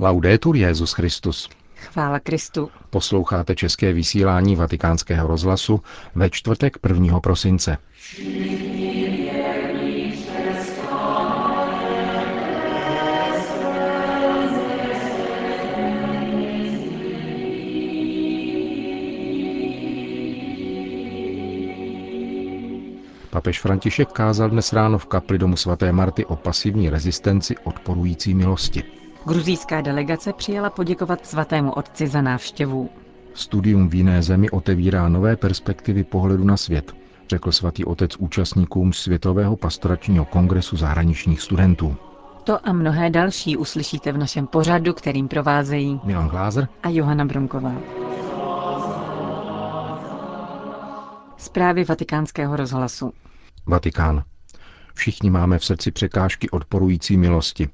Laudetur Jezus Christus. Chvála Kristu. Posloucháte české vysílání Vatikánského rozhlasu ve čtvrtek 1. prosince. Papež František kázal dnes ráno v kapli domu svaté Marty o pasivní rezistenci odporující milosti. Gruzíská delegace přijela poděkovat svatému otci za návštěvu. Studium v jiné zemi otevírá nové perspektivy pohledu na svět, řekl svatý otec účastníkům Světového pastoračního kongresu zahraničních studentů. To a mnohé další uslyšíte v našem pořadu, kterým provázejí Milan Glázer a Johana Bromková. Zprávy vatikánského rozhlasu. Vatikán. Všichni máme v srdci překážky odporující milosti.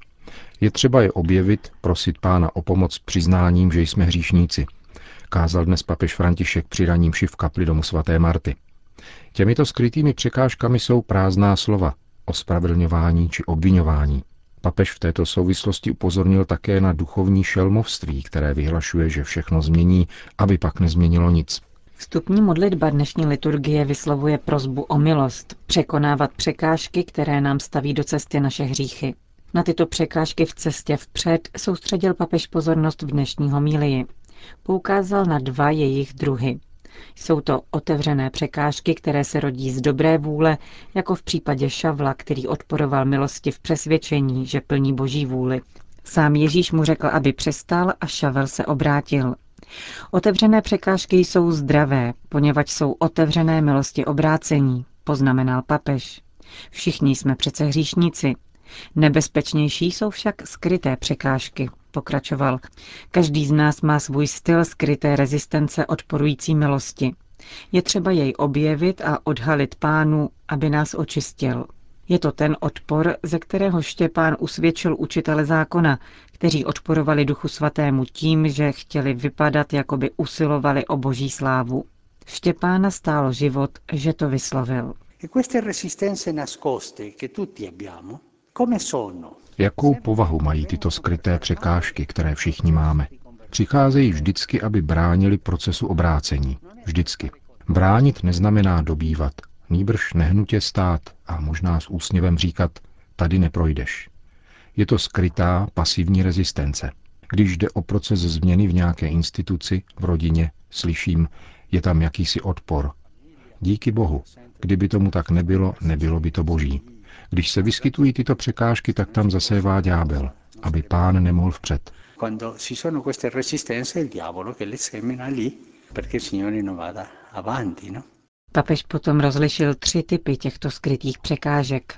Je třeba je objevit, prosit pána o pomoc přiznáním, že jsme hříšníci. Kázal dnes papež František při raním v kapli domu svaté Marty. Těmito skrytými překážkami jsou prázdná slova, ospravedlňování či obvinování. Papež v této souvislosti upozornil také na duchovní šelmovství, které vyhlašuje, že všechno změní, aby pak nezměnilo nic. Vstupní modlitba dnešní liturgie vyslovuje prozbu o milost, překonávat překážky, které nám staví do cesty naše hříchy. Na tyto překážky v cestě vpřed soustředil papež pozornost v dnešní homílii. Poukázal na dva jejich druhy. Jsou to otevřené překážky, které se rodí z dobré vůle, jako v případě Šavla, který odporoval milosti v přesvědčení, že plní boží vůli. Sám Ježíš mu řekl, aby přestal a Šavel se obrátil. Otevřené překážky jsou zdravé, poněvadž jsou otevřené milosti obrácení, poznamenal papež. Všichni jsme přece hříšníci. Nebezpečnější jsou však skryté překážky, pokračoval. Každý z nás má svůj styl skryté rezistence odporující milosti. Je třeba jej objevit a odhalit pánu, aby nás očistil. Je to ten odpor, ze kterého Štěpán usvědčil učitele zákona, kteří odporovali duchu svatému tím, že chtěli vypadat, jako by usilovali o boží slávu. Štěpána stálo život, že to vyslovil. Jakou povahu mají tyto skryté překážky, které všichni máme? Přicházejí vždycky, aby bránili procesu obrácení. Vždycky. Bránit neznamená dobývat, nýbrž nehnutě stát a možná s úsměvem říkat, tady neprojdeš. Je to skrytá pasivní rezistence. Když jde o proces změny v nějaké instituci, v rodině, slyším, je tam jakýsi odpor. Díky Bohu. Kdyby tomu tak nebylo, nebylo by to boží. Když se vyskytují tyto překážky, tak tam zasévá ďábel, aby pán nemohl vpřed. Quando ci sono queste resistenze, il diavolo che le semina lì perché il Signore non vada avanti, no? Papež potom rozlišil tři typy těchto skrytých překážek.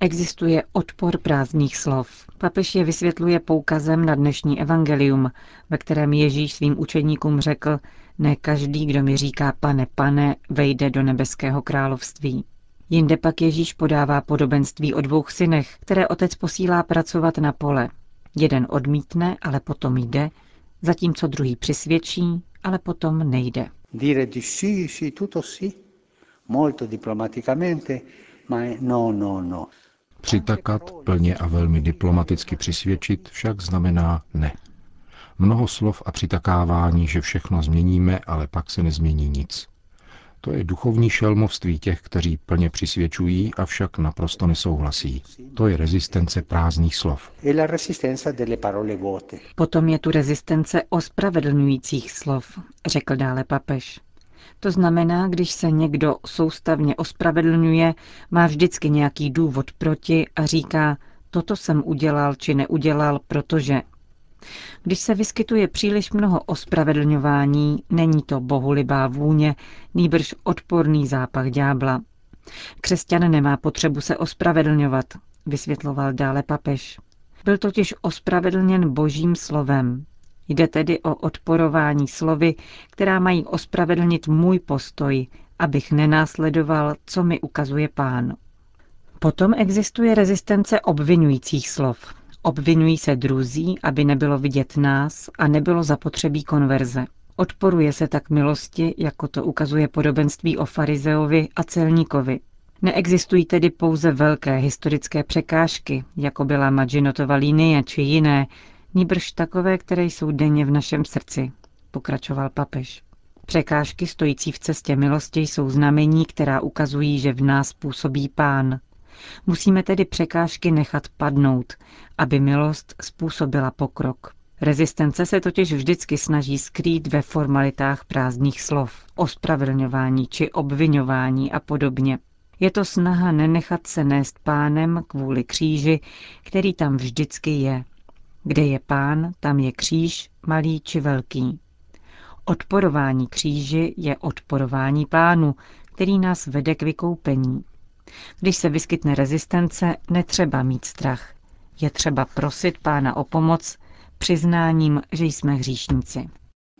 Existuje odpor prázdných slov. Papež je vysvětluje poukazem na dnešní evangelium, ve kterém Ježíš svým učeníkům řekl, ne každý, kdo mi říká pane, pane, vejde do nebeského království. Jinde pak Ježíš podává podobenství o dvou synech, které otec posílá pracovat na pole. Jeden odmítne, ale potom jde, zatímco druhý přisvědčí, ale potom nejde. Dire di sì, sì, tutto sì, molto diplomaticamente, ma no, no, no. Přitakat, plně a velmi diplomaticky přisvědčit však znamená ne. Mnoho slov a přitakávání, že všechno změníme, ale pak se nezmění nic. To je duchovní šelmovství těch, kteří plně přisvědčují, avšak naprosto nesouhlasí. To je rezistence prázdných slov. Potom je tu rezistence ospravedlňujících slov, řekl dále papež. To znamená, když se někdo soustavně ospravedlňuje, má vždycky nějaký důvod proti a říká, toto jsem udělal či neudělal, protože. Když se vyskytuje příliš mnoho ospravedlňování, není to bohulibá vůně, nýbrž odporný zápach ďábla. Křesťan nemá potřebu se ospravedlňovat, vysvětloval dále papež. Byl totiž ospravedlněn božím slovem. Jde tedy o odporování slovy, která mají ospravedlnit můj postoj, abych nenásledoval, co mi ukazuje pán. Potom existuje rezistence obvinujících slov. Obvinují se druzí, aby nebylo vidět nás a nebylo zapotřebí konverze. Odporuje se tak milosti, jako to ukazuje podobenství o farizeovi a celníkovi. Neexistují tedy pouze velké historické překážky, jako byla Maginotova linie či jiné, níbrž takové, které jsou denně v našem srdci, pokračoval papež. Překážky stojící v cestě milosti jsou znamení, která ukazují, že v nás působí pán. Musíme tedy překážky nechat padnout, aby milost způsobila pokrok. Rezistence se totiž vždycky snaží skrýt ve formalitách prázdných slov, ospravedlňování či obvinování a podobně. Je to snaha nenechat se nést pánem kvůli kříži, který tam vždycky je. Kde je pán, tam je kříž, malý či velký. Odporování kříži je odporování pánu, který nás vede k vykoupení. Když se vyskytne rezistence, netřeba mít strach. Je třeba prosit pána o pomoc přiznáním, že jsme hříšníci.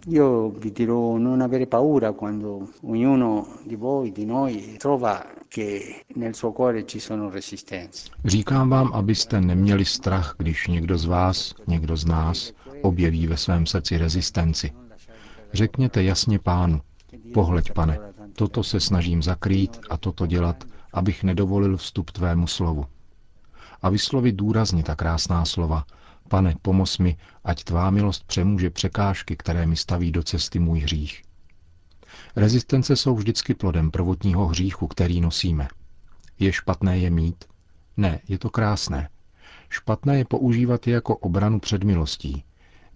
Io vi dirò non avere paura quando ognuno di voi, di noi, trova che nel suo cuore ci sono resistenze. Říkám vám, abyste neměli strach, když někdo z vás, někdo z nás, objeví ve svém srdci rezistenci. Řekněte jasně pánu, pohleď pane, toto se snažím zakrýt a toto dělat, abych nedovolil vstup tvému slovu. A vyslovit důrazně ta krásná slova, pane, pomoz mi, ať tvá milost přemůže překážky, které mi staví do cesty můj hřích. Rezistence jsou vždycky plodem prvotního hříchu, který nosíme. Je špatné je mít? Ne, je to krásné. Špatné je používat je jako obranu před milostí.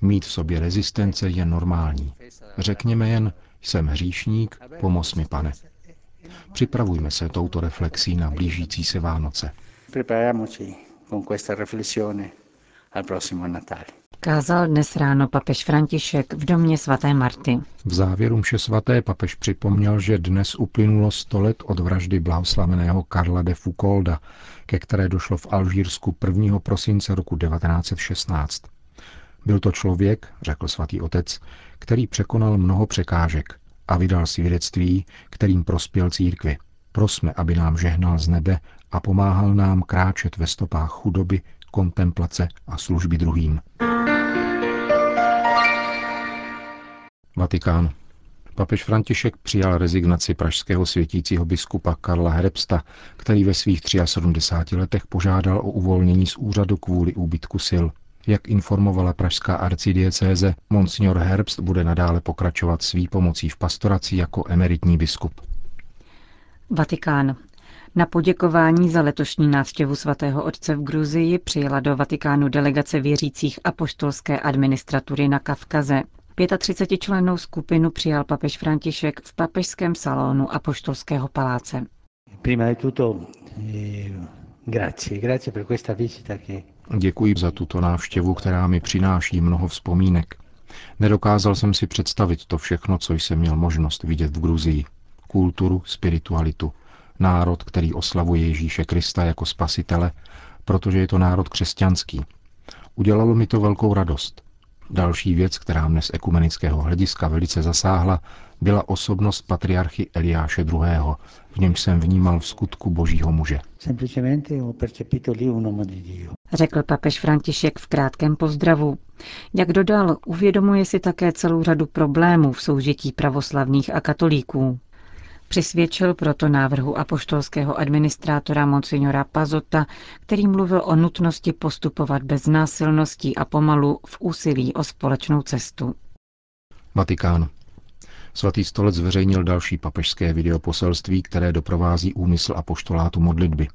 Mít v sobě rezistence je normální. Řekněme jen, jsem hříšník, pomoz mi, pane. Připravujme se touto reflexí na blížící se Vánoce. Prepariamoci con questa riflessione al prossimo Natale. Kázal dnes ráno papež František v domě svaté Marty. V závěru mše svaté papež připomněl, že dnes uplynulo 100 let od vraždy blahoslaveného Karla de Foucaulda, ke které došlo v Alžírsku 1. prosince roku 1916. Byl to člověk, řekl svatý otec, který překonal mnoho překážek a vydal svědectví, kterým prospěl církvi. Prosme, aby nám žehnal z nebe a pomáhal nám kráčet ve stopách chudoby, kontemplace a služby druhým. Vatikán. Papež František přijal rezignaci pražského světícího biskupa Karla Herbsta, který ve svých 73 letech požádal o uvolnění z úřadu kvůli úbytku sil. Jak informovala pražská arcidiecéze, monsignor Herbst bude nadále pokračovat svý pomocí v pastoraci jako emeritní biskup. Vatikán. Na poděkování za letošní návštěvu svatého otce v Gruzii přijela do Vatikánu delegace věřících apoštolské administratury na Kavkaze. 35 člennou skupinu přijal papež František v papežském salonu apoštolského paláce. Prima di tutto, eh, grazie, grazie per questa visita che Děkuji za tuto návštěvu, která mi přináší mnoho vzpomínek. Nedokázal jsem si představit to všechno, co jsem měl možnost vidět v Gruzii. Kulturu, spiritualitu, národ, který oslavuje Ježíše Krista jako spasitele, protože je to národ křesťanský. Udělalo mi to velkou radost. Další věc, která mne z ekumenického hlediska velice zasáhla, byla osobnost patriarchy Eliáše II., v němž jsem vnímal v skutku božího muže. Řekl papež František v krátkém pozdravu. Jak dodal, uvědomuje si také celou řadu problémů v soužití pravoslavných a katolíků. Přisvědčil proto návrhu apoštolského administrátora Monsignora Pazota, který mluvil o nutnosti postupovat bez násilností a pomalu v úsilí o společnou cestu. Vatikán. Svatý stolec zveřejnil další papežské videoposelství, které doprovází úmysl apoštolátu modlitby.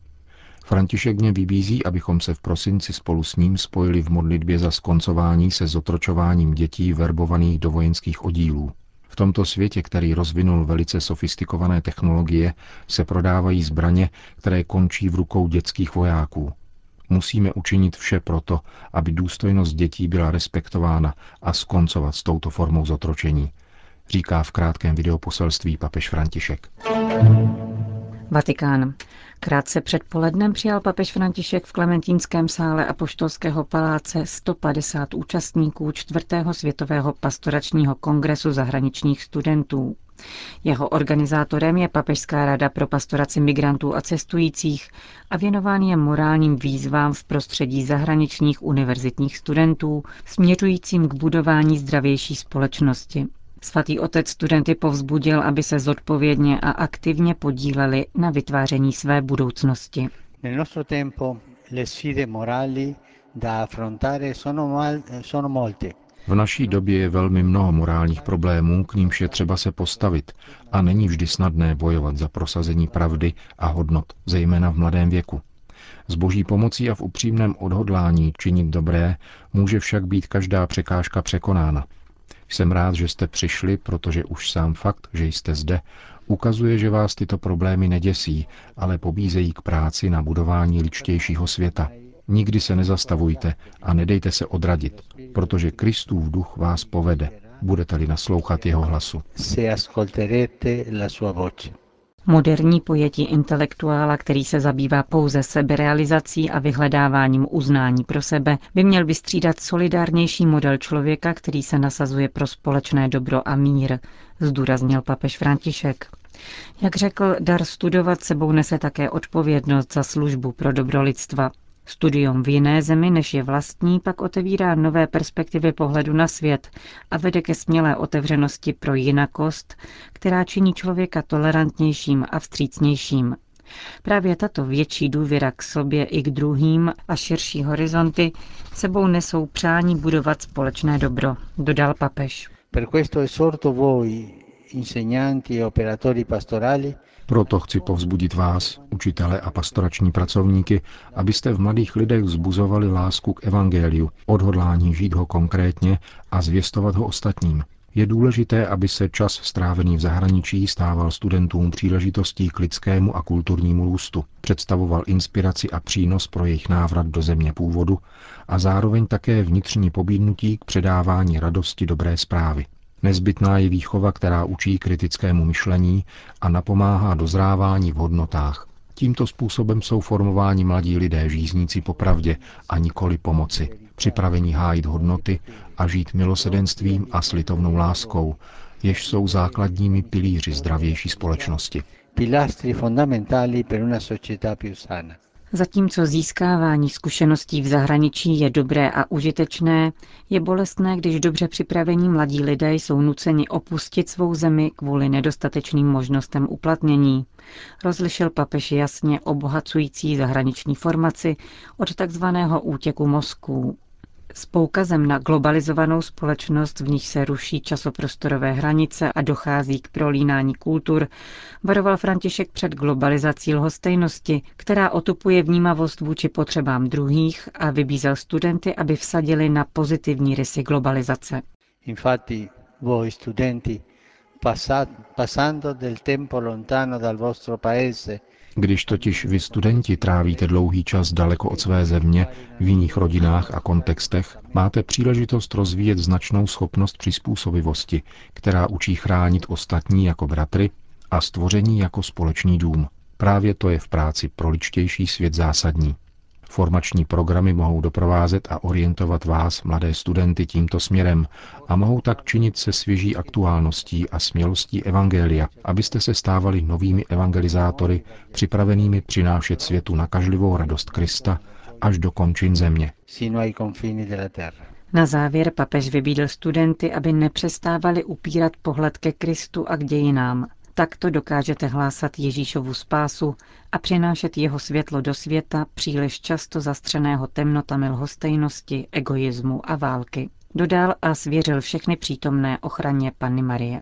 František mě vybízí, abychom se v prosinci spolu s ním spojili v modlitbě za skoncování se zotročováním dětí verbovaných do vojenských oddílů. V tomto světě, který rozvinul velice sofistikované technologie, se prodávají zbraně, které končí v rukou dětských vojáků. Musíme učinit vše proto, aby důstojnost dětí byla respektována a skoncovat s touto formou zotročení, říká v krátkém videoposelství papež František. Vatikán. Krátce před polednem přijal papež František v Klementínském sále Apoštolského paláce 150 účastníků čtvrtého světového pastoračního kongresu zahraničních studentů. Jeho organizátorem je Papežská rada pro pastoraci migrantů a cestujících a věnován je morálním výzvám v prostředí zahraničních univerzitních studentů, směřujícím k budování zdravější společnosti. Svatý otec studenty povzbudil, aby se zodpovědně a aktivně podíleli na vytváření své budoucnosti. Nel nostro tempo le sfide morali da affrontare sono, mal, sono molte. V naší době je velmi mnoho morálních problémů, k nímž je třeba se postavit a není vždy snadné bojovat za prosazení pravdy a hodnot, zejména v mladém věku. S boží pomocí a v upřímném odhodlání činit dobré může však být každá překážka překonána. Jsem rád, že jste přišli, protože už sám fakt, že jste zde, ukazuje, že vás tyto problémy neděsí, ale pobízejí k práci na budování ličtějšího světa. Nikdy se nezastavujte a nedejte se odradit, protože Kristův duch vás povede, budete-li naslouchat jeho hlasu. Se ascolterete la sua voce. Moderní pojetí intelektuála, který se zabývá pouze seberealizací a vyhledáváním uznání pro sebe, by měl vystřídat solidárnější model člověka, který se nasazuje pro společné dobro a mír, zdůraznil papež František. Jak řekl, dar studovat sebou nese také odpovědnost za službu pro dobro lidstva. Studium v jiné zemi, než je vlastní, pak otevírá nové perspektivy pohledu na svět a vede ke smělé otevřenosti pro jinakost, která činí člověka tolerantnějším a vstřícnějším. Právě tato větší důvěra k sobě i k druhým a širší horizonty sebou nesou přání budovat společné dobro, dodal papež. Per questo esorto voi, insegnanti e operatori pastorali, proto chci povzbudit vás, učitele a pastorační pracovníky, abyste v mladých lidech vzbuzovali lásku k evangeliu, odhodlání žít ho konkrétně a zvěstovat ho ostatním. Je důležité, aby se čas strávený v zahraničí stával studentům příležitostí k lidskému a kulturnímu růstu, představoval inspiraci a přínos pro jejich návrat do země původu a zároveň také vnitřní pobídnutí k předávání radosti dobré zprávy. Nezbytná je výchova, která učí kritickému myšlení a napomáhá dozrávání v hodnotách. Tímto způsobem jsou formováni mladí lidé žízníci po pravdě a nikoli pomoci, připravení hájit hodnoty a žít milosedenstvím a slitovnou láskou, jež jsou základními pilíři zdravější společnosti. Pilastri fondamentali per una società più sana. Zatímco získávání zkušeností v zahraničí je dobré a užitečné, je bolestné, když dobře připravení mladí lidé jsou nuceni opustit svou zemi kvůli nedostatečným možnostem uplatnění. Rozlišil papež jasně obohacující zahraniční formaci od takzvaného útěku mozků, s poukazem na globalizovanou společnost, v níž se ruší časoprostorové hranice a dochází k prolínání kultur, varoval František před globalizací lhostejnosti, která otupuje vnímavost vůči potřebám druhých a vybízel studenty, aby vsadili na pozitivní rysy globalizace. Infatti, voi studenti, passando del tempo lontano dal vostro paese, když totiž vy studenti trávíte dlouhý čas daleko od své země, v jiných rodinách a kontextech, máte příležitost rozvíjet značnou schopnost přizpůsobivosti, která učí chránit ostatní jako bratry a stvoření jako společný dům. Právě to je v práci pro ličtější svět zásadní. Formační programy mohou doprovázet a orientovat vás, mladé studenty, tímto směrem a mohou tak činit se svěží aktuálností a smělostí Evangelia, abyste se stávali novými evangelizátory, připravenými přinášet světu nakažlivou radost Krista až do končin země. Na závěr papež vybídl studenty, aby nepřestávali upírat pohled ke Kristu a k dějinám, Takto dokážete hlásat Ježíšovu spásu a přinášet jeho světlo do světa příliš často zastřeného temnotami lhostejnosti, egoismu a války. Dodal a svěřil všechny přítomné ochraně Panny Marie.